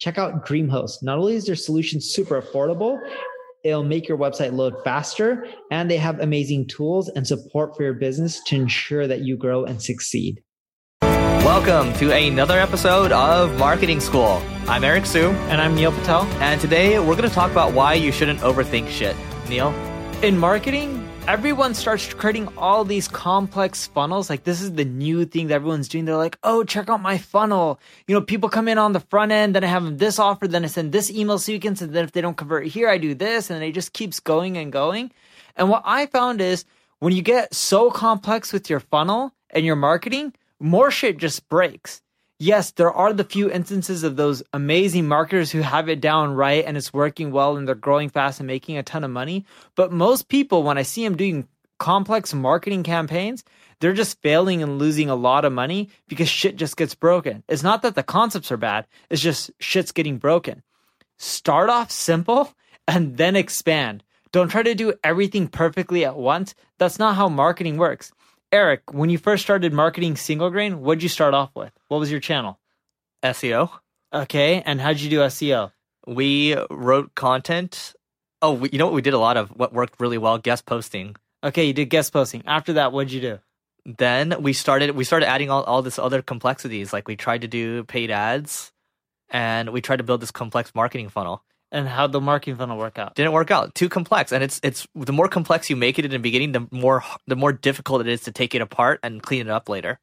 Check out DreamHost. Not only is their solution super affordable, it'll make your website load faster, and they have amazing tools and support for your business to ensure that you grow and succeed. Welcome to another episode of Marketing School. I'm Eric Siu. And I'm Neil Patel. And today we're going to talk about why you shouldn't overthink shit. Neil? In marketing, everyone starts creating all these complex funnels. Like this is the new thing that everyone's doing. They're like, oh, check out my funnel. You know, people come in on the front end, then I have this offer, then I send this email sequence, and then if they don't convert here, I do this, and it just keeps going and going. And what I found is when you get so complex with your funnel and your marketing, more shit just breaks yes, there are the few instances of those amazing marketers who have it down right and it's working well and they're growing fast and making a ton of money. But most people, when I see them doing complex marketing campaigns, they're just failing and losing a lot of money because shit just gets broken. It's not that the concepts are bad, it's just shit's getting broken. Start off simple and then expand. Don't try to do everything perfectly at once. That's not how marketing works. Eric, when you first started marketing single grain, what did you start off with? What was your channel? SEO. Okay, and how did you do SEO? We wrote content. Oh, we, you know what we did a lot of? What worked really well? Guest posting. Okay, you did guest posting. After that, what'd you do? Then we started. We started adding all all this other complexities. Like we tried to do paid ads, and we tried to build this complex marketing funnel and how the marketing funnel work out? Didn't work out. Too complex, and it's it's the more complex you make it in the beginning, the more the more difficult it is to take it apart and clean it up later.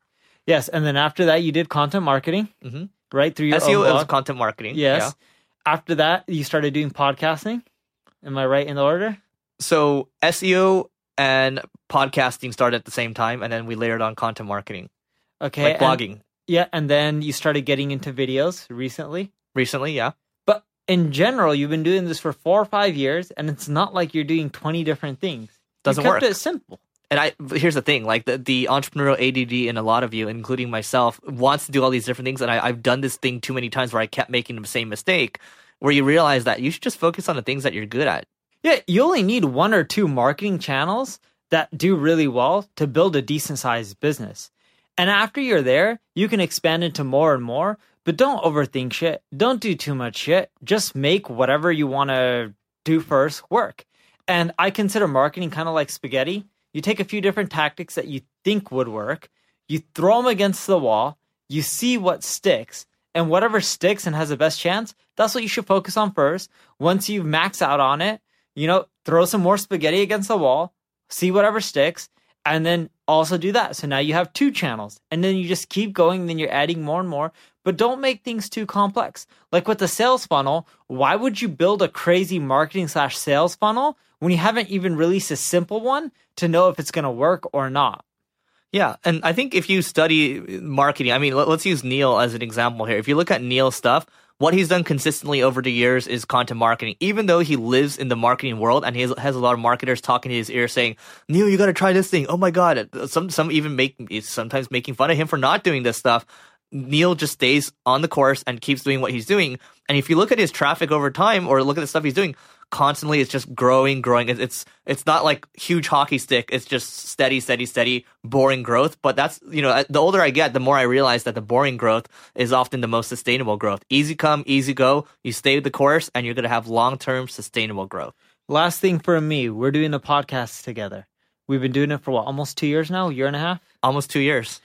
Yes, and then after that, you did content marketing, mm-hmm. right? Through your SEO, was content marketing. Yes. Yeah. After that, you started doing podcasting. Am I right in the order? So SEO and podcasting started at the same time, and then we layered on content marketing. Okay, like blogging. And, yeah, and then you started getting into videos recently. Recently, yeah in general, you've been doing this for four or five years, and it's not like you're doing 20 different things. Doesn't you kept work. It simple. And I here's the thing: like the, the entrepreneurial ADD in a lot of you, including myself, wants to do all these different things. And I, I've done this thing too many times where I kept making the same mistake. Where you realize that you should just focus on the things that you're good at. Yeah, you only need one or two marketing channels that do really well to build a decent sized business. And after you're there, you can expand into more and more. But don't overthink shit. Don't do too much shit. Just make whatever you want to do first work. And I consider marketing kind of like spaghetti. You take a few different tactics that you think would work, you throw them against the wall, you see what sticks, and whatever sticks and has the best chance, that's what you should focus on first. Once you've maxed out on it, you know, throw some more spaghetti against the wall, see whatever sticks, and then also do that. So now you have two channels, and then you just keep going, then you're adding more and more but don't make things too complex. Like with the sales funnel, why would you build a crazy marketing slash sales funnel when you haven't even released a simple one to know if it's going to work or not? Yeah, and I think if you study marketing, I mean, let, us use Neil as an example here. If you look at Neil's stuff, what he's done consistently over the years is content marketing. Even though he lives in the marketing world and he has, a lot of marketers talking to his ear saying, "Neil, you got to try this thing." Oh my god! Some some even make sometimes making fun of him for not doing this stuff. Neil just stays on the course and keeps doing what he's doing. And if you look at his traffic over time or look at the stuff he's doing, constantly it's just growing, growing. It's it's not like huge hockey stick. It's just steady, steady, steady, boring growth. But that's you know, the older I get, the more I realize that the boring growth is often the most sustainable growth. Easy come, easy go. You stay with the course, and you're gonna have long term sustainable growth. Last thing for me, we're doing a podcast together. We've been doing it for what, almost two years now, year and a half. Almost two years.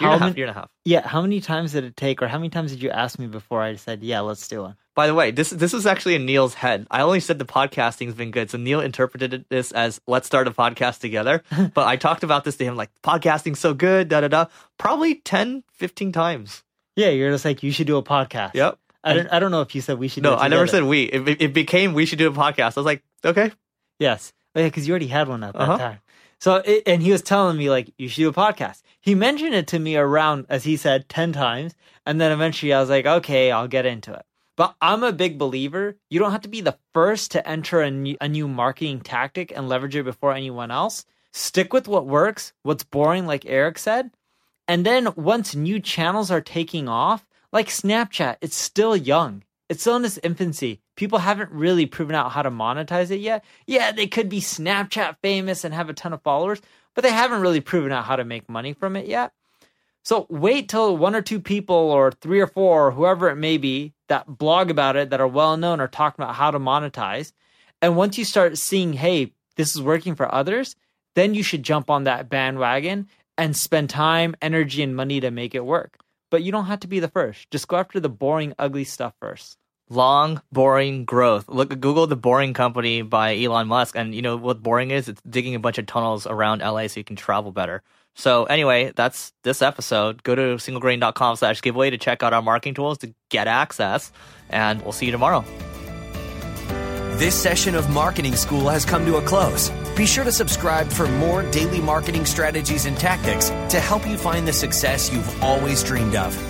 Year how and a half, many, year and a half. Yeah, how many times did it take, or how many times did you ask me before I said, "Yeah, let's do one"? By the way, this this was actually in Neil's head. I only said the podcasting's been good, so Neil interpreted this as "Let's start a podcast together." but I talked about this to him like, "Podcasting's so good," da da da. Probably 10, 15 times. Yeah, you're just like, "You should do a podcast." Yep. I don't. I don't know if you said we should. No, I never said we. It, it, became we should do a podcast. I was like, okay. Yes. Oh, yeah, because you already had one at that uh-huh. time. So, it, and he was telling me like, you should do a podcast. He mentioned it to me around, as he said, ten times, and then eventually I was like, okay, I'll get into it. But I'm a big believer. You don't have to be the first to enter a new, a new marketing tactic and leverage it before anyone else. Stick with what works, what's boring, like Eric said. And then once new channels are taking off, like Snapchat, it's still young. It's still in its infancy. People haven't really proven out how to monetize it yet. Yeah, they could be Snapchat famous and have a ton of followers, but they haven't really proven out how to make money from it yet. So wait till one or two people or three or four or whoever it may be that blog about it that are well known are talking about how to monetize. And once you start seeing, hey, this is working for others, then you should jump on that bandwagon and spend time, energy, and money to make it work. But you don't have to be the first. Just go after the boring, ugly stuff first. Long, boring growth. Look, at Google the Boring Company by Elon Musk, and you know what boring is? It's digging a bunch of tunnels around LA so you can travel better. So anyway, that's this episode. Go to singlegrain.com slash giveaway to check out our marketing tools to get access, and we'll see you tomorrow. This session of Marketing School has come to a close. Be sure to subscribe for more daily marketing strategies and tactics to help you find the success you've always dreamed of.